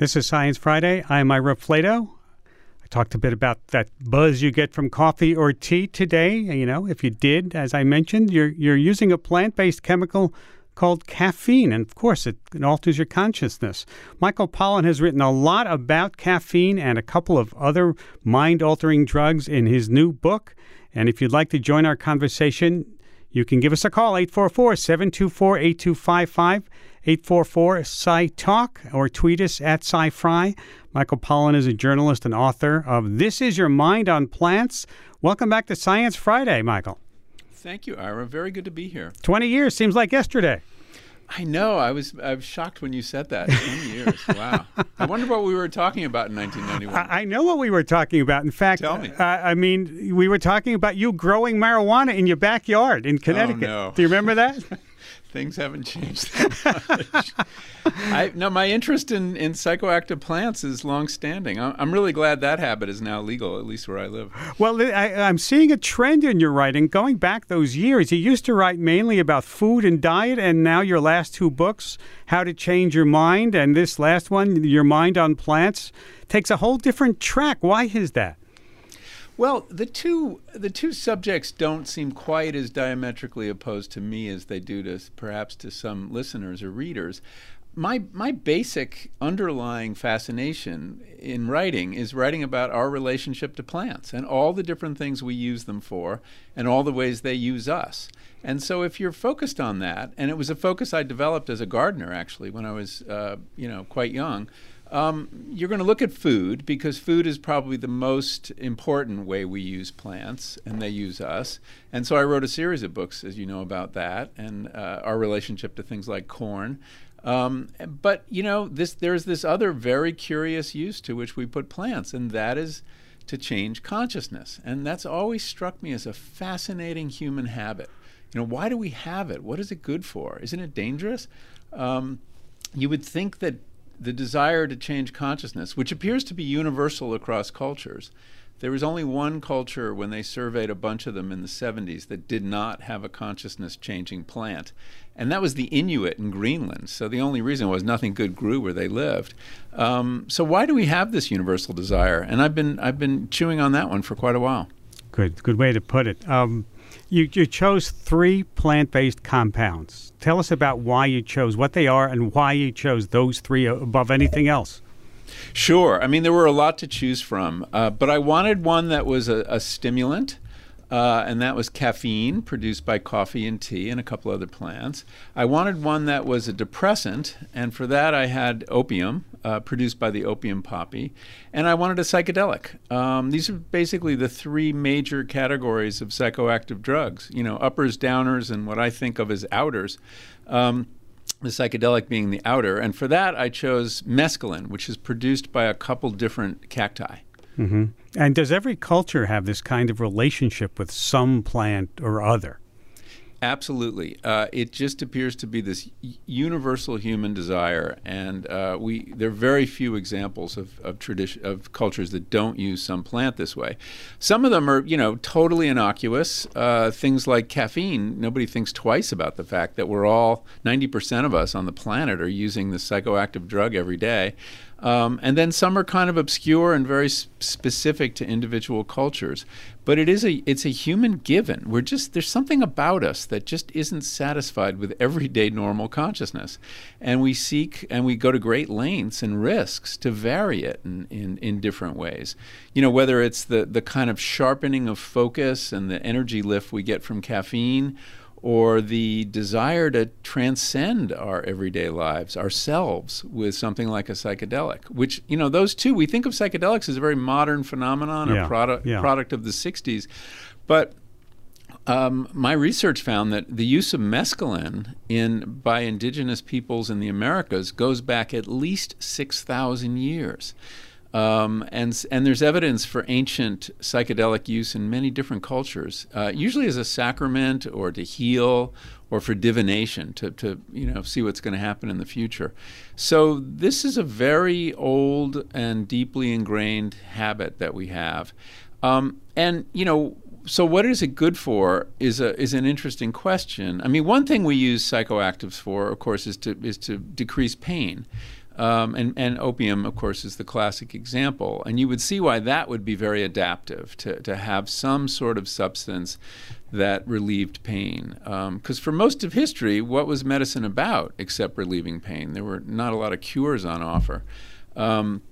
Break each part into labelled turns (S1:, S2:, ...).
S1: This is Science Friday. I'm Ira Flatow. I talked a bit about that buzz you get from coffee or tea today. You know, if you did, as I mentioned, you're you're using a plant-based chemical called caffeine, and of course, it, it alters your consciousness. Michael Pollan has written a lot about caffeine and a couple of other mind-altering drugs in his new book. And if you'd like to join our conversation, you can give us a call, 844 724 8255, 844 Sci Talk, or tweet us at SciFri. Michael Pollan is a journalist and author of This Is Your Mind on Plants. Welcome back to Science Friday, Michael.
S2: Thank you, Ira. Very good to be here.
S1: 20 years seems like yesterday.
S2: I know. I was I was shocked when you said that. Twenty years. Wow. I wonder what we were talking about in 1991.
S1: I, I know what we were talking about. In fact,
S2: Tell me.
S1: Uh, I mean, we were talking about you growing marijuana in your backyard in Connecticut.
S2: Oh, no.
S1: Do you remember that?
S2: Things haven't changed that much. I, no, my interest in, in psychoactive plants is long-standing. I'm, I'm really glad that habit is now legal, at least where I live.
S1: Well, I, I'm seeing a trend in your writing going back those years. You used to write mainly about food and diet, and now your last two books, How to Change Your Mind, and this last one, Your Mind on Plants, takes a whole different track. Why is that?
S2: Well, the two the two subjects don't seem quite as diametrically opposed to me as they do to perhaps to some listeners or readers. My my basic underlying fascination in writing is writing about our relationship to plants and all the different things we use them for and all the ways they use us. And so if you're focused on that, and it was a focus I developed as a gardener actually when I was uh, you know quite young. Um, you're going to look at food because food is probably the most important way we use plants and they use us. And so I wrote a series of books, as you know, about that and uh, our relationship to things like corn. Um, but you know, this there's this other very curious use to which we put plants, and that is to change consciousness. And that's always struck me as a fascinating human habit. You know, why do we have it? What is it good for? Isn't it dangerous? Um, you would think that the desire to change consciousness, which appears to be universal across cultures. There was only one culture when they surveyed a bunch of them in the 70s that did not have a consciousness changing plant, and that was the Inuit in Greenland. So the only reason was nothing good grew where they lived. Um, so why do we have this universal desire? And I've been I've been chewing on that one for quite a while.
S1: Good, good way to put it. Um, you, you chose three plant based compounds. Tell us about why you chose what they are and why you chose those three above anything else.
S2: Sure. I mean, there were a lot to choose from, uh, but I wanted one that was a, a stimulant. Uh, and that was caffeine produced by coffee and tea and a couple other plants. I wanted one that was a depressant, and for that I had opium uh, produced by the opium poppy, and I wanted a psychedelic. Um, these are basically the three major categories of psychoactive drugs. You know, uppers, downers, and what I think of as outers. Um, the psychedelic being the outer, and for that I chose mescaline, which is produced by a couple different cacti.
S1: Mm-hmm. And does every culture have this kind of relationship with some plant or other?
S2: Absolutely. Uh, it just appears to be this universal human desire, and uh, we there are very few examples of of, tradition, of cultures that don't use some plant this way. Some of them are, you know, totally innocuous. Uh, things like caffeine. Nobody thinks twice about the fact that we're all ninety percent of us on the planet are using this psychoactive drug every day. Um, and then some are kind of obscure and very specific to individual cultures. But it is a it's a human given. We're just there's something about us that just isn't satisfied with everyday normal consciousness, and we seek and we go to great lengths and risks to vary it in, in, in different ways. You know whether it's the the kind of sharpening of focus and the energy lift we get from caffeine or the desire to transcend our everyday lives ourselves with something like a psychedelic which you know those two we think of psychedelics as a very modern phenomenon
S1: yeah,
S2: a product
S1: yeah.
S2: product of the 60s but um, my research found that the use of mescaline in by indigenous peoples in the Americas goes back at least 6,000 years. Um, and and there's evidence for ancient psychedelic use in many different cultures, uh, usually as a sacrament or to heal or for divination to, to you know see what's going to happen in the future. So this is a very old and deeply ingrained habit that we have, um, and you know. So what is it good for is a is an interesting question. I mean, one thing we use psychoactives for, of course, is to is to decrease pain. Um, and, and opium, of course, is the classic example. And you would see why that would be very adaptive to, to have some sort of substance that relieved pain. Because um, for most of history, what was medicine about except relieving pain? There were not a lot of cures on offer. Um,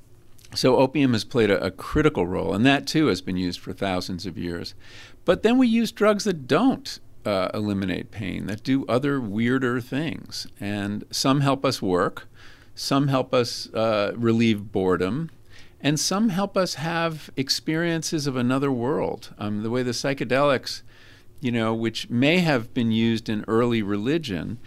S2: so opium has played a, a, critical role, and that too has been used for thousands of years. But then we use drugs that don't uh, eliminate pain, that do other weirder things. And some help us work, some help us uh, relieve boredom, and some help us have experiences of another world. Um, the way the psychedelics, you know, which may have been used in early religion,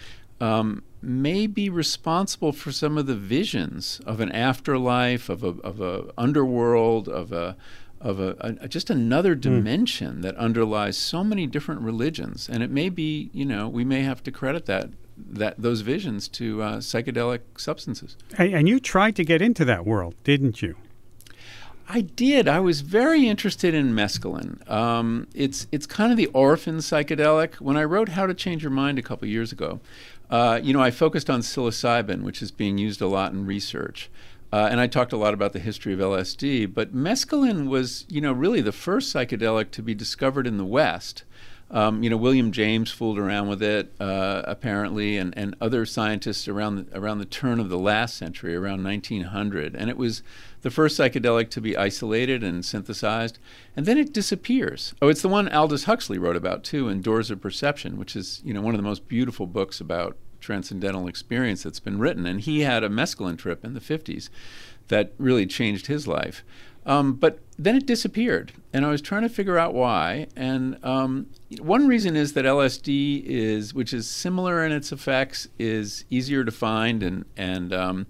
S2: um, may be responsible for some of the visions of an afterlife, of a, of a underworld, of a of a, a, just another hmm. dimension mm. that underlies so many different religions. And it may be, you know, we may have to credit that that those visions to uh, psychedelic substances.
S1: And you tried to get into that world, didn't you?
S2: I did. I was very interested in mescaline. Um, it's it's kind of the orphan psychedelic. When I wrote How to Change Your Mind a couple years ago, uh, you know, I focused on psilocybin, which is being used a lot in research. Uh, and I talked a lot about the history of LSD, but mescaline was, you know, really the first psychedelic to be discovered in the West. Um, you know, William James fooled around with it uh, apparently, and, and other scientists around the, around the turn of the last century, around 1900, and it was the first psychedelic to be isolated and synthesized, and then it disappears. Oh, it's the one Aldous Huxley wrote about too, in Doors of Perception, which is you know one of the most beautiful books about transcendental experience that's been written. And he had a mescaline trip in the 50s that really changed his life. Um, but then it disappeared, and I was trying to figure out why. And um, one reason is that LSD is, which is similar in its effects, is easier to find and and um,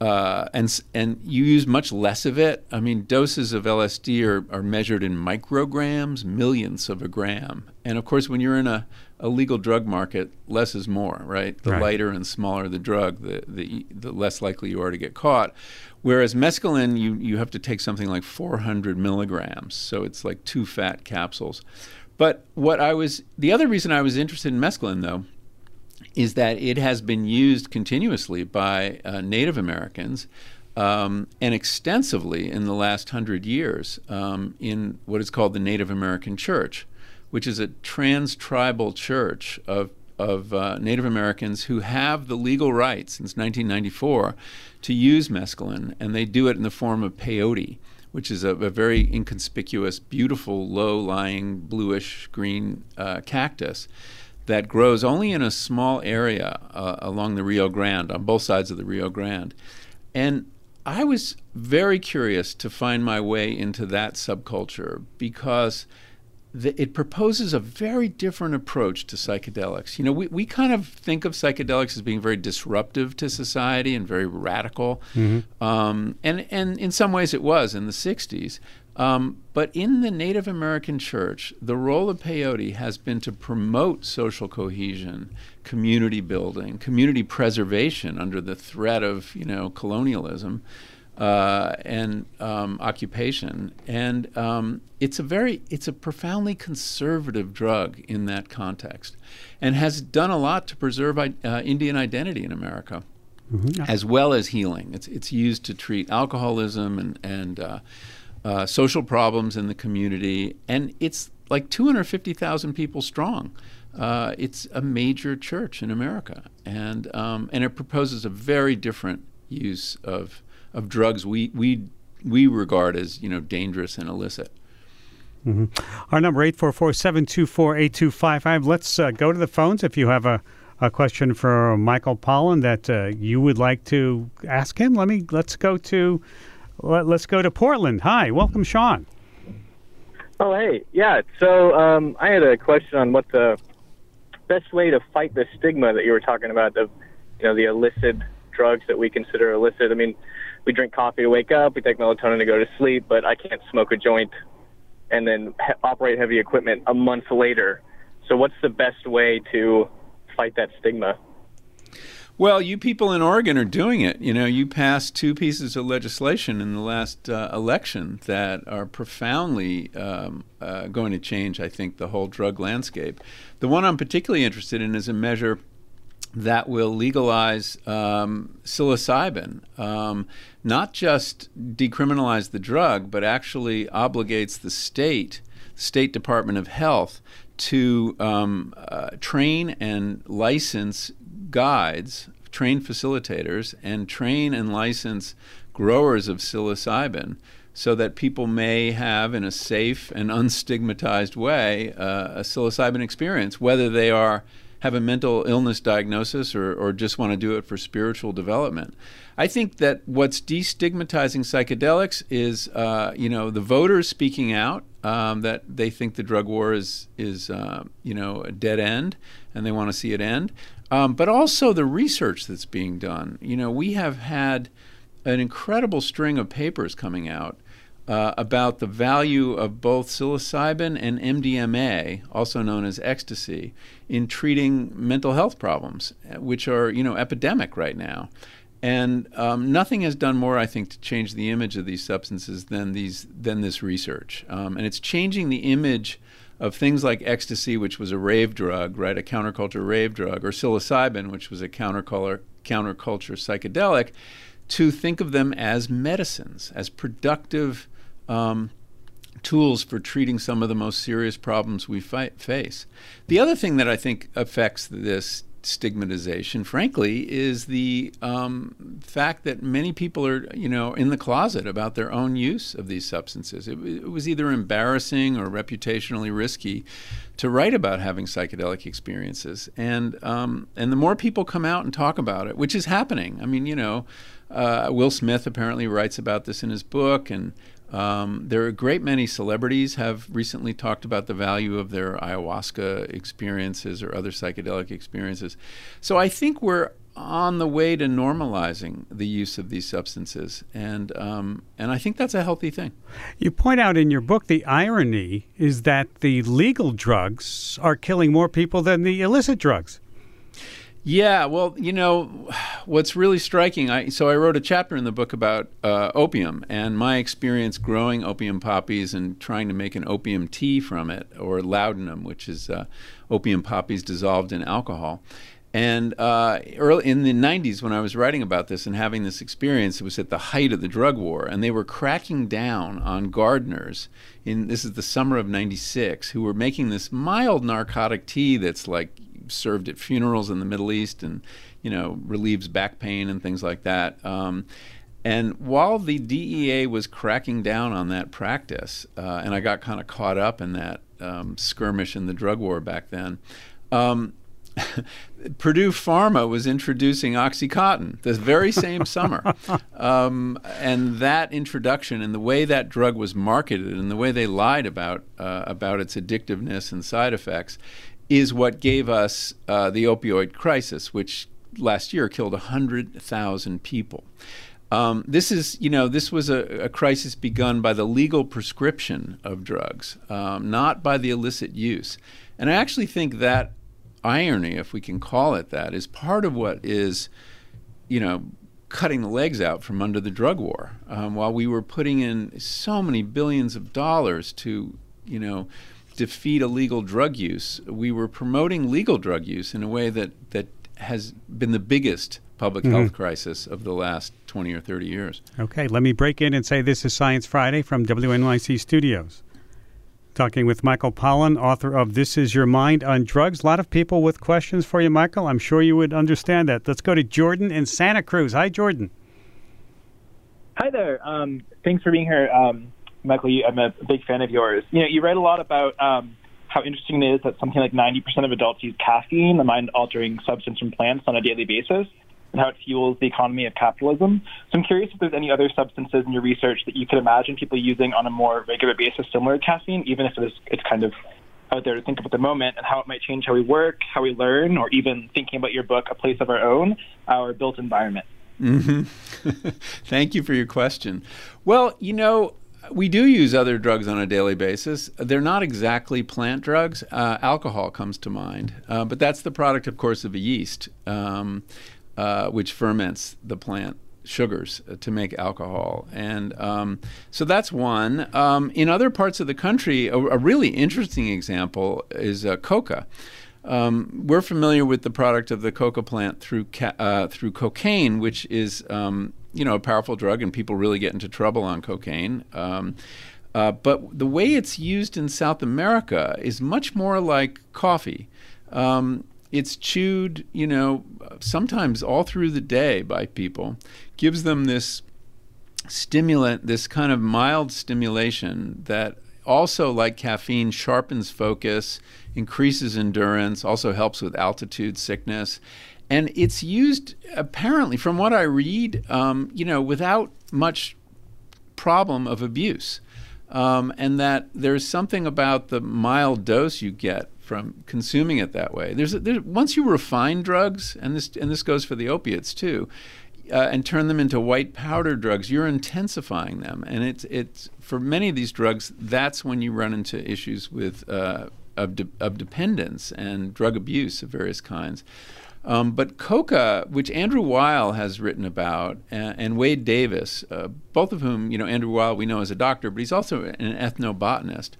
S2: uh, and and you use much less of it. I mean, doses of LSD are, are measured in micrograms, millionths of a gram. And of course, when you're in a, a legal drug market, less is more, right? The right. lighter and smaller the drug, the, the the less likely you are to get caught. Whereas mescaline, you you have to take something like 400 milligrams, so it's like two fat capsules. But what I was the other reason I was interested in mescaline, though is that it has been used continuously by uh, Native Americans um, and extensively in the last hundred years um, in what is called the Native American Church, which is a trans tribal church of of uh, Native Americans who have the legal right since 1994 to use mescaline, and they do it in the form of peyote, which is a, a very inconspicuous, beautiful, low-lying bluish green uh, cactus that grows only in a small area uh, along the Rio Grande, on both sides of the Rio Grande. And I was very curious to find my way into that subculture because the, it proposes a very different approach to psychedelics. You know, we, we kind of think of psychedelics as being very disruptive to society and very radical. Mm-hmm. Um, and, and in some ways it was in the 60s. Um, but in the Native American church, the role of peyote has been to promote social cohesion, community building, community preservation under the threat of you know colonialism uh, and um, occupation. And um, it's a very it's a profoundly conservative drug in that context, and has done a lot to preserve uh, Indian identity in America. Mm-hmm. As well as healing, it's it's used to treat alcoholism and and uh, uh, social problems in the community, and it's like 250,000 people strong. Uh, it's a major church in America, and um, and it proposes a very different use of of drugs we we we regard as you know dangerous and illicit.
S1: Mm-hmm. Our number eight four four seven two four eight two five five. Let's uh, go to the phones if you have a, a question for Michael Pollan that uh, you would like to ask him. Let me let's go to let, us go to Portland. Hi, welcome, Sean.
S3: Oh, hey, yeah. So um, I had a question on what the best way to fight the stigma that you were talking about of, you know, the illicit drugs that we consider illicit. I mean, we drink coffee to wake up, we take melatonin to go to sleep, but I can't smoke a joint and then he- operate heavy equipment a month later. So, what's the best way to fight that stigma?
S2: Well, you people in Oregon are doing it. You know, you passed two pieces of legislation in the last uh, election that are profoundly um, uh, going to change, I think, the whole drug landscape. The one I'm particularly interested in is a measure that will legalize um, psilocybin, um, not just decriminalize the drug, but actually obligates the state, State Department of Health, to um, uh, train and license guides, train facilitators, and train and license growers of psilocybin so that people may have, in a safe and unstigmatized way, uh, a psilocybin experience, whether they are have a mental illness diagnosis or, or just want to do it for spiritual development. I think that what's destigmatizing psychedelics is, uh, you know, the voters speaking out um, that they think the drug war is, is uh, you know, a dead end and they want to see it end. Um, but also the research that's being done. You know, we have had an incredible string of papers coming out uh, about the value of both psilocybin and MDMA, also known as ecstasy, in treating mental health problems, which are you know epidemic right now. And um, nothing has done more, I think, to change the image of these substances than these than this research. Um, and it's changing the image of things like ecstasy, which was a rave drug, right, a counterculture rave drug, or psilocybin, which was a counterculture counterculture psychedelic, to think of them as medicines, as productive um, tools for treating some of the most serious problems we fight, face. The other thing that I think affects this stigmatization, frankly, is the um, fact that many people are, you know, in the closet about their own use of these substances. It, it, was either embarrassing or reputationally risky to write about having psychedelic experiences, and um, and the more people come out and talk about it, which is happening. I mean, you know, uh, Will Smith apparently writes about this in his book, and um, there are a great many celebrities have recently talked about the value of their ayahuasca experiences or other psychedelic experiences. So I think we're on the way to normalizing the use of these substances, and um, and I think that's a healthy thing.
S1: You point out in your book the irony is that the legal drugs are killing more people than the illicit drugs.
S2: Yeah, well, you know, what's really striking. I so I wrote a chapter in the book about uh, opium and my experience growing opium poppies and trying to make an opium tea from it, or laudanum, which is uh, opium poppies dissolved in alcohol. And uh, early in the 90s, when I was writing about this and having this experience, it was at the height of the drug war, and they were cracking down on gardeners. In this is the summer of '96, who were making this mild narcotic tea that's like served at funerals in the Middle East and you know relieves back pain and things like that. Um, and while the DEA was cracking down on that practice, uh, and I got kind of caught up in that um, skirmish in the drug war back then. Um, Purdue Pharma was introducing OxyContin this very same summer. Um, and that introduction and the way that drug was marketed and the way they lied about, uh, about its addictiveness and side effects is what gave us uh, the opioid crisis, which last year killed 100,000 people. Um, this is, you know, this was a, a, crisis begun by the legal prescription of drugs, um, not by the illicit use. And I actually think that irony, if we can call it that, is part of what is, you know, cutting the legs out from under the drug war. Um, while we were putting in so many billions of dollars to, you know, defeat illegal drug use, we were promoting legal drug use in a way that, that has been the biggest public mm-hmm. health crisis of the last 20 or 30 years.
S1: Okay, let me break in and say this is Science Friday from WNYC Studios. Talking with Michael Pollan, author of This Is Your Mind on Drugs. A lot of people with questions for you, Michael. I'm sure you would understand that. Let's go to Jordan in Santa Cruz. Hi, Jordan.
S4: Hi there. Um, thanks for being here. Um, Michael, I'm a big fan of yours. You know, you write a lot about um, how interesting it is that something like 90% of adults use caffeine, a mind-altering substance from plants, on a daily basis, and how it fuels the economy of capitalism. So I'm curious if there's any other substances in your research that you could imagine people using on a more regular basis, similar to caffeine, even if it is, it's kind of out there to think of at the moment, and how it might change how we work, how we learn, or even thinking about your book, A Place of Our Own, our built environment.
S2: Mm-hmm. Thank you for your question. Well, you know, we do use other drugs on a daily basis. They're not exactly plant drugs. Uh, alcohol comes to mind, uh, but that's the product, of course, of a yeast, um, uh, which ferments the plant sugars uh, to make alcohol. And um, so that's one. Um, in other parts of the country, a, a really interesting example is uh, coca. Um, we're familiar with the product of the coca plant through ca- uh, through cocaine, which is um, you know a powerful drug, and people really get into trouble on cocaine. Um, uh, but the way it's used in South America is much more like coffee. Um, it's chewed, you know, sometimes all through the day by people, gives them this stimulant, this kind of mild stimulation that also, like caffeine, sharpens focus, increases endurance, also helps with altitude sickness. And it's used apparently, from what I read, um, you know, without much problem of abuse. Um, and that there's something about the mild dose you get from consuming it that way. There's, there's once you refine drugs, and this and this goes for the opiates too, uh, and turn them into white powder drugs, you're intensifying them, and it's it's for many of these drugs. That's when you run into issues with uh, of, de- of dependence and drug abuse of various kinds. Um, but coca, which Andrew Weil has written about, and, and Wade Davis, uh, both of whom, you know, Andrew Weil we know as a doctor, but he's also an ethnobotanist.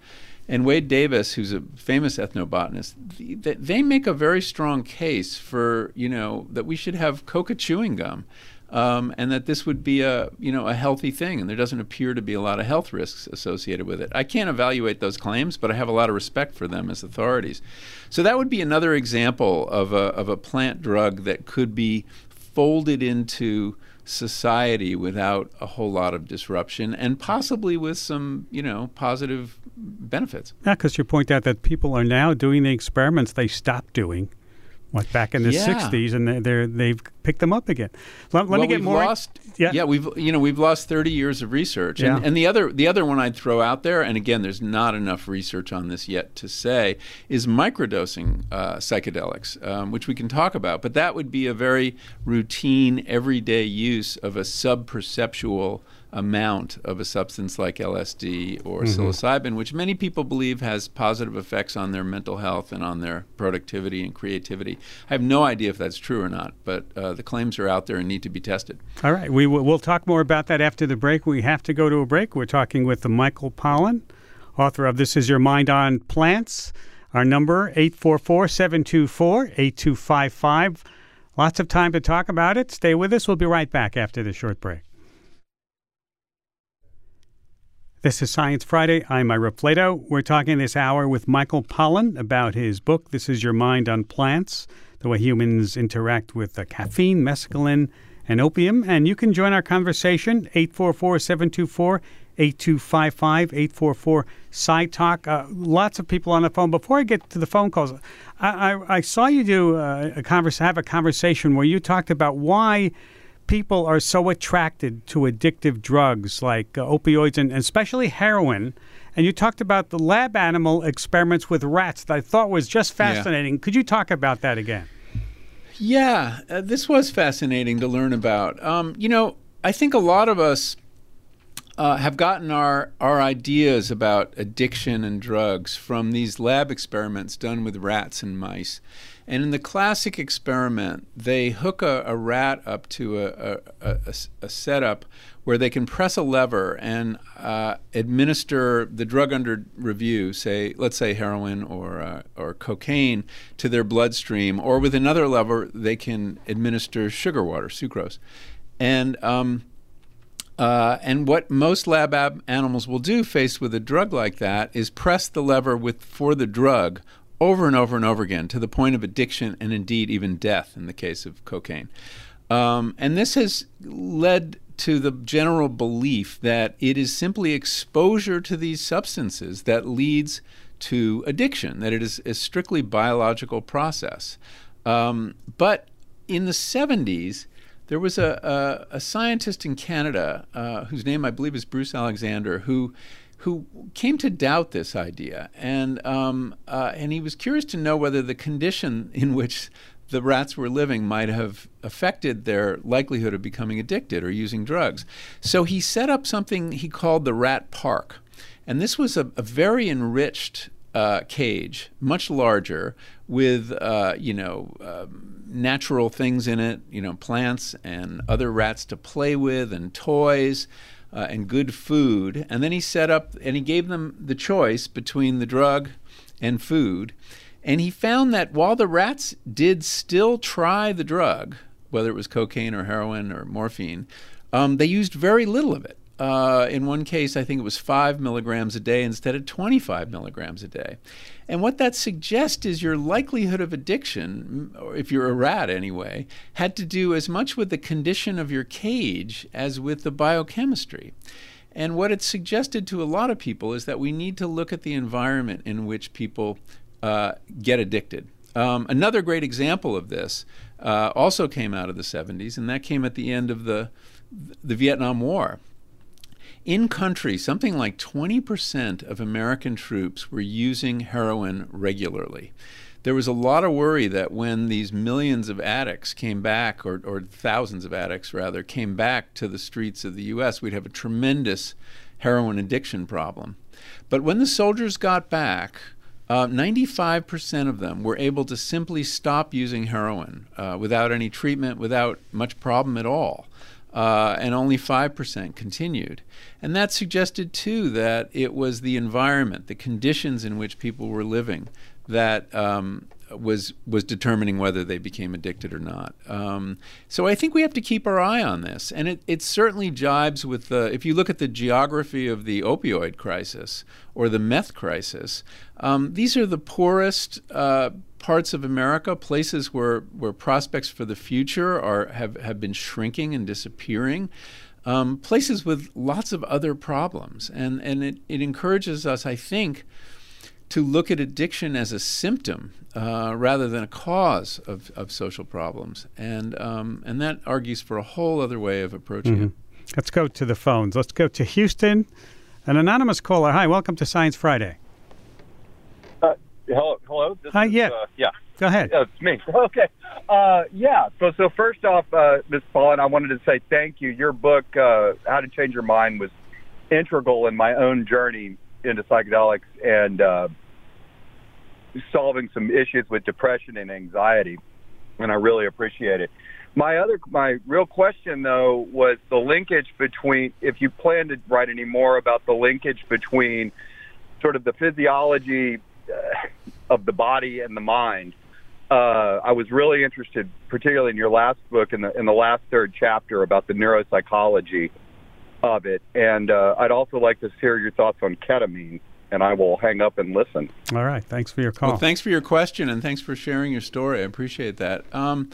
S2: And Wade Davis, who's a famous ethnobotanist, they, they make a very strong case for, you know, that we should have coca chewing gum um, and that this would be a you know a healthy thing, and there doesn't appear to be a lot of health risks associated with it. I can't evaluate those claims, but I have a lot of respect for them as authorities. So that would be another example of a of a plant drug that could be folded into society without a whole lot of disruption and possibly with some, you know, positive benefits.
S1: Yeah, because you point out that people are now doing the experiments they stopped doing what back in the
S2: Yeah.
S1: '60s, and they're they've picked them up again. Let, let
S2: well,
S1: me get more.
S2: Lost,
S1: Yeah.
S2: yeah, we've you know we've lost 30 years of research, and,
S1: Yeah.
S2: and the other the other one I'd throw out there, and again, there's not enough research on this yet to say, is microdosing uh, psychedelics, um, which we can talk about, but that would be a very routine, everyday use of a subperceptual amount of a substance like LSD or
S1: Mm-hmm.
S2: psilocybin, which many people believe has positive effects on their mental health and on their productivity and creativity. I have no idea if that's true or not, but uh, the claims are out there and need to be tested.
S1: All right, we will, we'll talk more about that after the break. We have to go to a break. We're talking with Michael Pollan, author of "This Is Your Mind on Plants." Our number 844-724-8255. Lots of time to talk about it. Stay with us. We'll be right back after the short break. This is Science Friday. I'm Ira Flatow. We're talking this hour with Michael Pollan about his book, This Is Your Mind on Plants, the way humans interact with caffeine, mescaline, and opium. And you can join our conversation, 844 724 8255 844 Sci Talk. Uh, lots of people on the phone. Before I get to the phone calls, I, I, I saw you do uh, a converse, have a conversation where you talked about why people are so attracted to addictive drugs like uh, opioids and, and especially heroin. And you talked about the lab animal experiments with rats that I thought was just fascinating. Could you talk about that again?
S2: Yeah, uh, this was fascinating to learn about. Um, you know, I think a lot of us uh, have gotten our, our ideas about addiction and drugs from these lab experiments done with rats and mice. And in the classic experiment, they hook a, a rat up to a, a, a, setup where they can press a lever and uh, administer the drug under review, say, let's say heroin or, uh, or cocaine, to their bloodstream, or with another lever, they can administer sugar water, sucrose. And um, uh, and what most lab animals will do, faced with a drug like that, is press the lever with for the drug over and over and over again to the point of addiction and indeed even death in the case of cocaine. Um, and this has led to the general belief that it is simply exposure to these substances that leads to addiction, that it is a strictly biological process. Um, but in the 70s, there was a, a, a scientist in Canada uh, whose name I believe is Bruce Alexander who who came to doubt this idea, and um, uh, and he was curious to know whether the condition in which the rats were living might have affected their likelihood of becoming addicted or using drugs. So he set up something he called the rat park, and this was a, a very enriched uh, cage, much larger, with uh, you know um, natural things in it, you know plants and other rats to play with and toys. Uh, and good food, and then he set up and he gave them the choice between the drug and food, And he found that while the rats did still try the drug, whether it was cocaine or heroin or morphine, um, they used very little of it. Uh, in one case, I think it was five milligrams a day instead of 25 milligrams a day. And what that suggests is your likelihood of addiction, or if you're a rat anyway, had to do as much with the condition of your cage as with the biochemistry. And what it suggested to a lot of people is that we need to look at the environment in which people uh, get addicted. Um, another great example of this uh, also came out of the 70s, and that came at the end of the, the Vietnam War in country, something like 20% of American troops were using heroin regularly. There was a lot of worry that when these millions of addicts came back, or, or thousands of addicts rather, came back to the streets of the U.S., we'd have a tremendous heroin addiction problem. But when the soldiers got back, uh, 95% of them were able to simply stop using heroin uh, without any treatment, without much problem at all uh, and only 5% continued. And that suggested, too, that it was the environment, the conditions in which people were living, that um, was was determining whether they became addicted or not. Um, so I think we have to keep our eye on this, and it, it certainly jibes with the. If you look at the geography of the opioid crisis or the meth crisis, um, these are the poorest. Uh, parts of America, places where, where prospects for the future are have, have been shrinking and disappearing, um, places with lots of other problems. And, and it, it encourages us, I think, to look at addiction as a symptom uh, rather than a cause of, of social problems. And, um, and that argues for a whole other way of approaching mm-hmm. it.
S1: Let's go to the phones. Let's go to Houston. An anonymous caller. Hi, welcome to Science Friday
S5: hello, hello.
S1: This Hi, is, yeah, uh,
S5: yeah.
S1: Go ahead.
S5: Yeah, it's me. Okay. Uh, yeah. So, so first off, uh, Ms. Pollan, I wanted to say thank you. Your book, uh, How to Change Your Mind, was integral in my own journey into psychedelics and uh, solving some issues with depression and anxiety, and I really appreciate it. My other, my real question though was the linkage between. If you plan to write any more about the linkage between sort of the physiology uh, of the body and the mind. Uh, I was really interested, particularly in your last book, in the in the last third chapter about the neuropsychology of it, and uh, I'd also like to hear your thoughts on ketamine. And I will hang up and listen.
S1: All right. Thanks for your call.
S2: Well, thanks for your question, and thanks for sharing your story. I appreciate that. Um,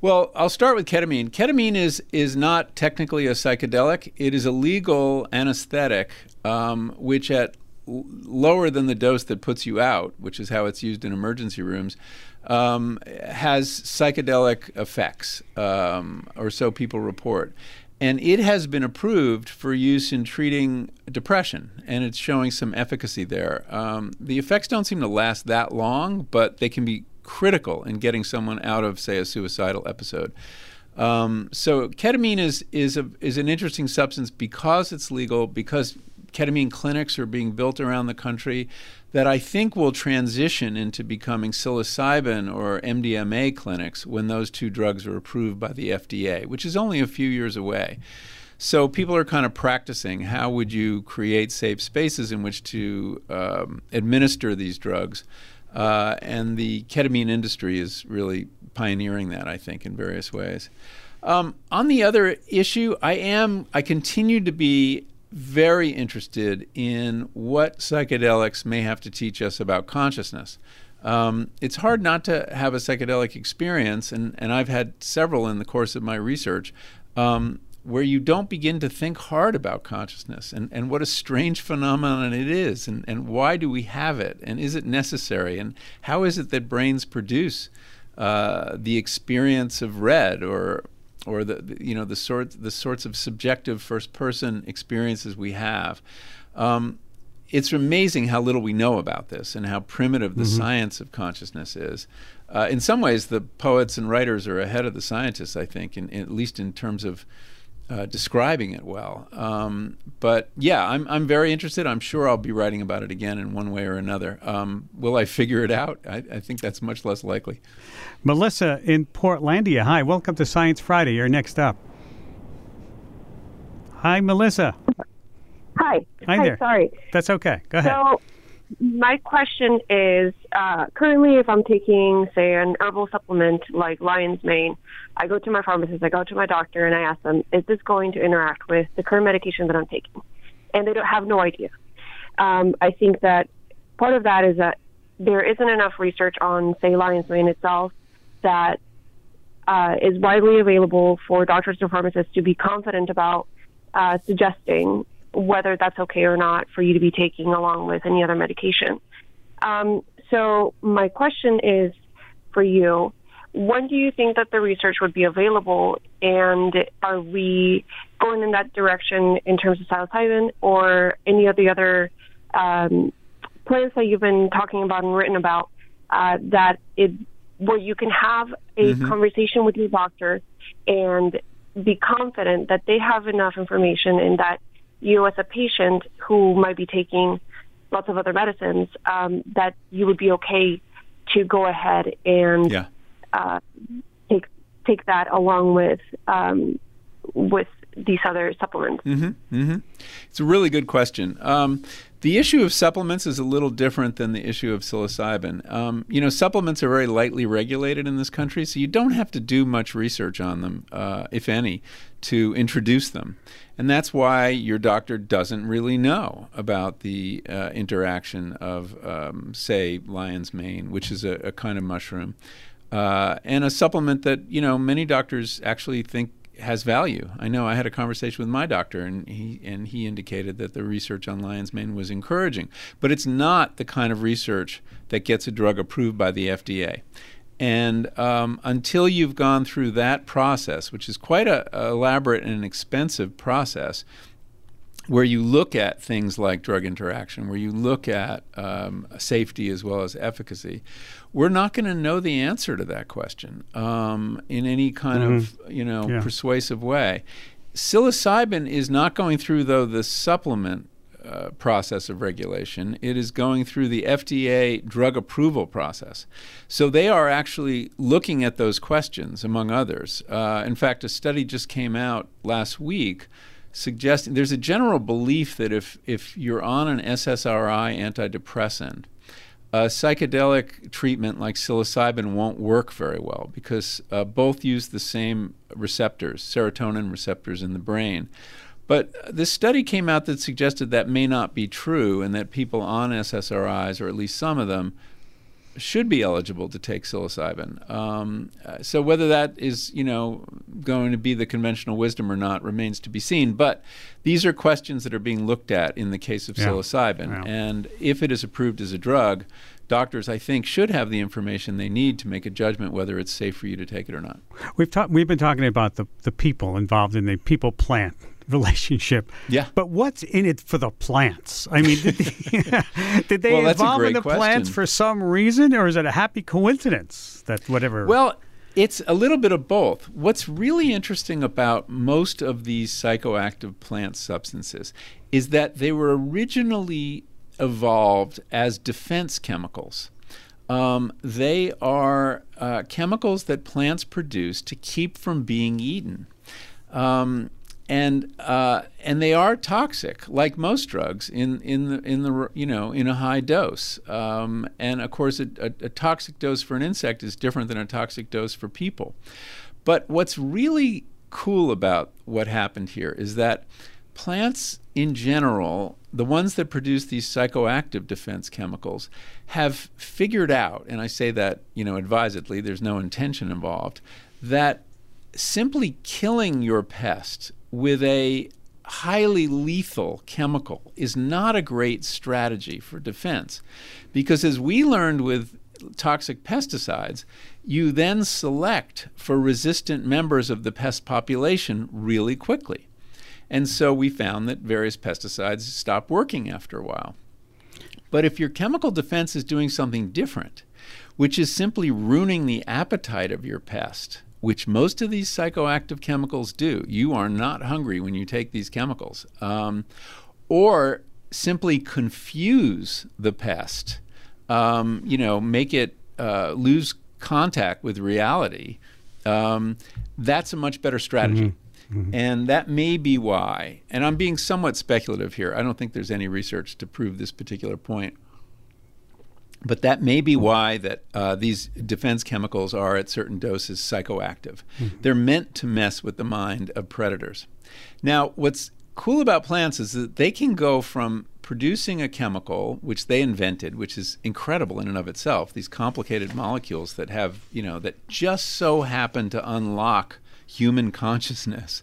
S2: well, I'll start with ketamine. Ketamine is is not technically a psychedelic. It is a legal anesthetic, um, which at lower than the dose that puts you out, which is how it's used in emergency rooms, um, has psychedelic effects, um, or so people report. And it has been approved for use in treating depression, and it's showing some efficacy there. Um, the effects don't seem to last that long, but they can be critical in getting someone out of, say, a suicidal episode. Um, so ketamine is is a, is an interesting substance because it's legal, because ketamine clinics are being built around the country that I think will transition into becoming psilocybin or MDMA clinics when those two drugs are approved by the FDA, which is only a few years away. So people are kind of practicing how would you create safe spaces in which to um, administer these drugs. Uh, and the ketamine industry is really pioneering that, I think, in various ways. Um, on the other issue, I am I continue to be very interested in what psychedelics may have to teach us about consciousness. Um, it's hard not to have a psychedelic experience, and, and I've had several in the course of my research, um, where you don't begin to think hard about consciousness and, and what a strange phenomenon it is, and, and why do we have it, and is it necessary, and how is it that brains produce uh, the experience of red or or the, the you know the sort the sorts of subjective first person experiences we have. Um, it's amazing how little we know about this and how primitive the mm-hmm. science of consciousness is. Uh, in some ways, the poets and writers are ahead of the scientists, I think, in, in, at least in terms of uh, describing it well. Um, but yeah, I'm, I'm very interested. I'm sure I'll be writing about it again in one way or another. Um, will I figure it out? I, I, think that's much less likely.
S1: Melissa in Portlandia. Hi, welcome to Science Friday. You're next up. Hi, Melissa.
S6: Hi.
S1: Hi,
S6: Hi
S1: there.
S6: Sorry.
S1: That's okay. Go ahead.
S6: So, my question is uh, currently, if I'm taking, say, an herbal supplement like lion's mane, I go to my pharmacist, I go to my doctor, and I ask them, is this going to interact with the current medication that I'm taking? And they don't have no idea. Um, I think that part of that is that there isn't enough research on, say, lion's mane itself that uh, is widely available for doctors or pharmacists to be confident about uh, suggesting whether that's okay or not for you to be taking along with any other medication. Um, so, my question is for you when do you think that the research would be available? And are we going in that direction in terms of psilocybin or any of the other um, plans that you've been talking about and written about uh, that it where you can have a mm-hmm. conversation with your doctor and be confident that they have enough information and that you as a patient who might be taking lots of other medicines, um, that you would be okay to go ahead and yeah. uh, take take that along with um, with these other supplements.
S2: Mm-hmm, mm-hmm. It's a really good question. Um, the issue of supplements is a little different than the issue of psilocybin. Um, you know, supplements are very lightly regulated in this country, so you don't have to do much research on them, uh, if any, to introduce them. And that's why your doctor doesn't really know about the uh, interaction of, um, say, lion's mane, which is a, a kind of mushroom, uh, and a supplement that, you know, many doctors actually think has value. I know I had a conversation with my doctor, and he and he indicated that the research on lion's mane was encouraging, but it's not the kind of research that gets a drug approved by the FDA. And um, until you've gone through that process, which is quite a, a elaborate and expensive process, where you look at things like drug interaction, where you look at um, safety as well as efficacy, we're not going to know the answer to that question um, in any kind mm-hmm. of you know yeah. persuasive way. Psilocybin is not going through though the supplement uh, process of regulation. It is going through the FDA drug approval process. So they are actually looking at those questions, among others. Uh, in fact, a study just came out last week suggesting there's a general belief that if, if you're on an SSRI antidepressant, a psychedelic treatment like psilocybin won't work very well because uh, both use the same receptors, serotonin receptors in the brain. But this study came out that suggested that may not be true and that people on SSRIs, or at least some of them, should be eligible to take psilocybin. Um, so whether that is, you know, going to be the conventional wisdom or not remains to be seen. But these are questions that are being looked at in the case of yeah. psilocybin. Yeah. And if it is approved as a drug, doctors, I think, should have the information they need to make a judgment whether it's safe for you to take it or not.
S1: We've ta- we've been talking about the, the people involved in the people plant relationship.
S2: Yeah.
S1: But what's in it for the plants? I mean, did they, did they well, involve in the question. plants for some reason, or is it a happy coincidence that whatever?
S2: Well, it's a little bit of both. What's really interesting about most of these psychoactive plant substances is that they were originally evolved as defense chemicals. Um, they are uh, chemicals that plants produce to keep from being eaten. Um, and uh, and they are toxic, like most drugs, in in the in the you know in a high dose. Um, and of course, a, a, a, toxic dose for an insect is different than a toxic dose for people. But what's really cool about what happened here is that plants in general, the ones that produce these psychoactive defense chemicals, have figured out, and I say that you know advisedly, there's no intention involved, that simply killing your pest with a highly lethal chemical is not a great strategy for defense. Because as we learned with toxic pesticides, you then select for resistant members of the pest population really quickly. And so we found that various pesticides stop working after a while. But if your chemical defense is doing something different, which is simply ruining the appetite of your pest, which most of these psychoactive chemicals do. You are not hungry when you take these chemicals. Um, or simply confuse the pest, um, you know, make it uh, lose contact with reality. Um, that's a much better strategy. Mm-hmm. Mm-hmm. And that may be why, and I'm being somewhat speculative here. I don't think there's any research to prove this particular point. But that may be why that uh, these defense chemicals are at certain doses psychoactive. Mm-hmm. They're meant to mess with the mind of predators. Now, what's cool about plants is that they can go from producing a chemical which they invented, which is incredible in and of itself, these complicated molecules that have, you know, that just so happen to unlock human consciousness.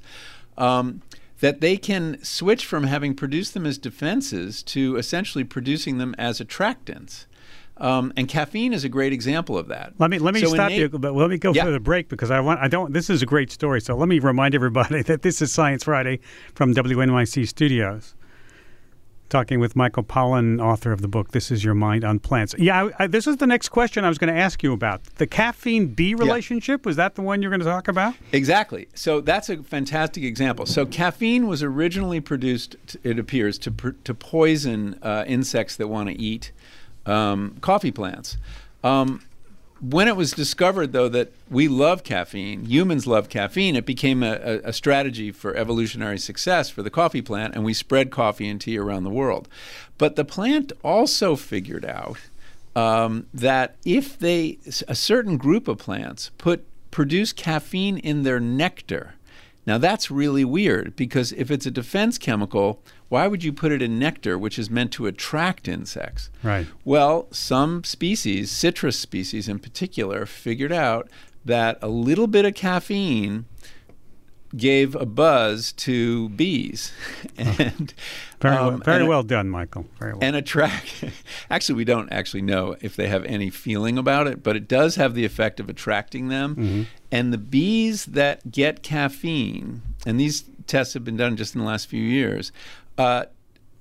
S2: Um, that they can switch from having produced them as defenses to essentially producing them as attractants. Um, and caffeine is a great example of that.
S1: Let me let me so stop you, but let me go yeah. for the break because I want I don't. This is a great story. So let me remind everybody that this is Science Friday from WNYC Studios. Talking with Michael Pollan, author of the book "This Is Your Mind on Plants." Yeah, I, I, this is the next question I was going to ask you about the caffeine bee relationship. Yeah. Was that the one you're going to talk about?
S2: Exactly. So that's a fantastic example. So caffeine was originally produced, it appears, to to poison uh, insects that want to eat um, coffee plants. Um, when it was discovered, though, that we love caffeine, humans love caffeine, it became a, a, strategy for evolutionary success for the coffee plant, and we spread coffee and tea around the world. But the plant also figured out um, that if they, a certain group of plants, put produce caffeine in their nectar, now that's really weird because if it's a defense chemical, why would you put it in nectar, which is meant to attract insects?
S1: Right.
S2: Well, some species, citrus species in particular, figured out that a little bit of caffeine gave a buzz to bees, and
S1: very, um, well, very and, well done, Michael. Very well.
S2: And attract. actually, we don't actually know if they have any feeling about it, but it does have the effect of attracting them. Mm-hmm. And the bees that get caffeine, and these tests have been done just in the last few years. Uh,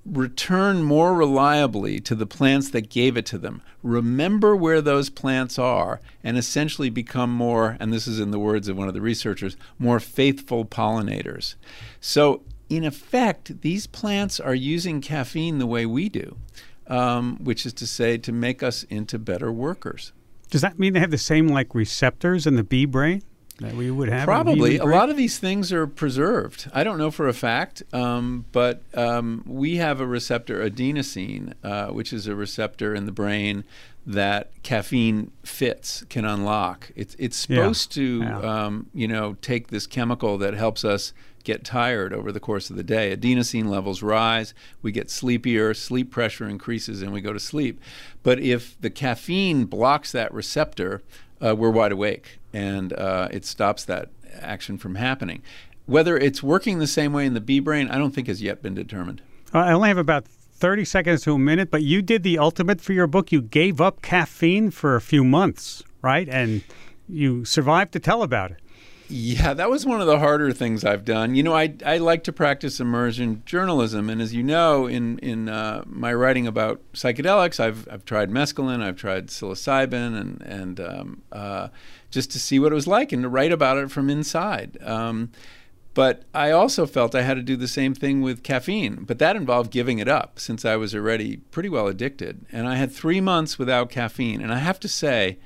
S2: return more reliably to the plants that gave it to them. Remember where those plants are and essentially become more, and this is in the words of one of the researchers, more faithful pollinators. So, in effect, these plants are using caffeine the way we do, um, which is to say, to make us into better workers.
S1: Does that mean they have the same like receptors in the bee brain? That we would have?
S2: Probably. A lot of these things are preserved. I don't know for a fact, um, but um, we have a receptor, adenosine, uh, which is a receptor in the brain that caffeine fits can unlock. It's it's supposed yeah. to yeah. Um, you know take this chemical that helps us get tired over the course of the day. Adenosine levels rise, we get sleepier, sleep pressure increases, and we go to sleep. But if the caffeine blocks that receptor, uh, we're wide awake and uh, it stops that action from happening. Whether it's working the same way in the bee brain, I don't think has yet been determined.
S1: I only have about 30 seconds to a minute, but you did the ultimate for your book. You gave up caffeine for a few months, right? And you survived to tell about it.
S2: Yeah, that was one of the harder things I've done. You know, I, I like to practice immersion journalism, and as you know, in in uh, my writing about psychedelics, I've I've tried mescaline, I've tried psilocybin, and and um, uh, just to see what it was like and to write about it from inside. Um, but I also felt I had to do the same thing with caffeine, but that involved giving it up since I was already pretty well addicted, and I had three months without caffeine, and I have to say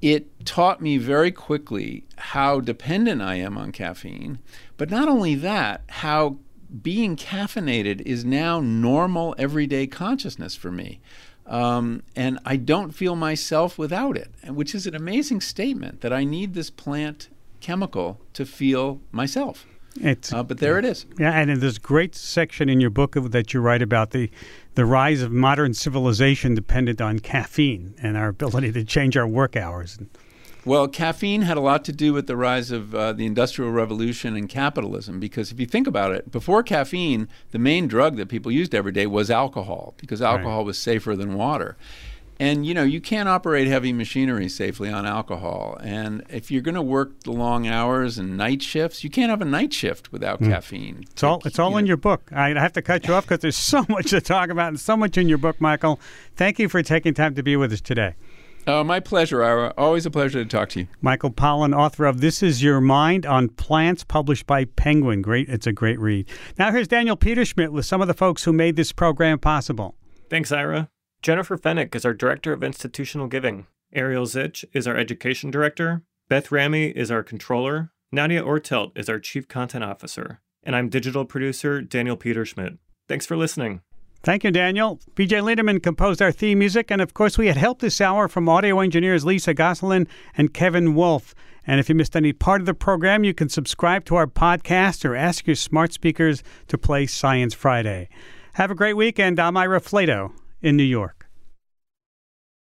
S2: it taught me very quickly how dependent I am on caffeine, but not only that, how being caffeinated is now normal everyday consciousness for me. Um, and I don't feel myself without it, which is an amazing statement that I need this plant chemical to feel myself. It's, uh, but there it is.
S1: Yeah, and there's a great section in your book that you write about the the rise of modern civilization depended on caffeine and our ability to change our work hours.
S2: Well, caffeine had a lot to do with the rise of uh, the Industrial Revolution and capitalism because if you think about it, before caffeine, the main drug that people used every day was alcohol because alcohol right. was safer than water. And you know, you can't operate heavy machinery safely on alcohol. And if you're going to work the long hours and night shifts, you can't have a night shift without mm. caffeine.
S1: It's all it's all you in know. your book. I have to cut you off because there's so much to talk about and so much in your book, Michael. Thank you for taking time to be with us today.
S2: Oh, my pleasure, Ira. Always a pleasure to talk to you.
S1: Michael Pollan, author of This Is Your Mind on Plants, published by Penguin. Great, it's a great read. Now here's Daniel Peterschmidt with some of the folks who made this program possible.
S7: Thanks, Ira. Jennifer Fennick is our Director of Institutional Giving. Ariel Zych is our Education Director. Beth Ramy is our Controller. Nadja Oertelt is our Chief Content Officer. And I'm digital producer Daniel Peterschmidt. Thanks for listening.
S1: Thank you, Daniel. BJ Leiderman composed our theme music, and of course, we had help this hour from audio engineers Lisa Gosselin and Kevin Wolf. And if you missed any part of the program, you can subscribe to our podcast or ask your smart speakers to play Science Friday. Have a great weekend. I'm Ira Flatow in New York.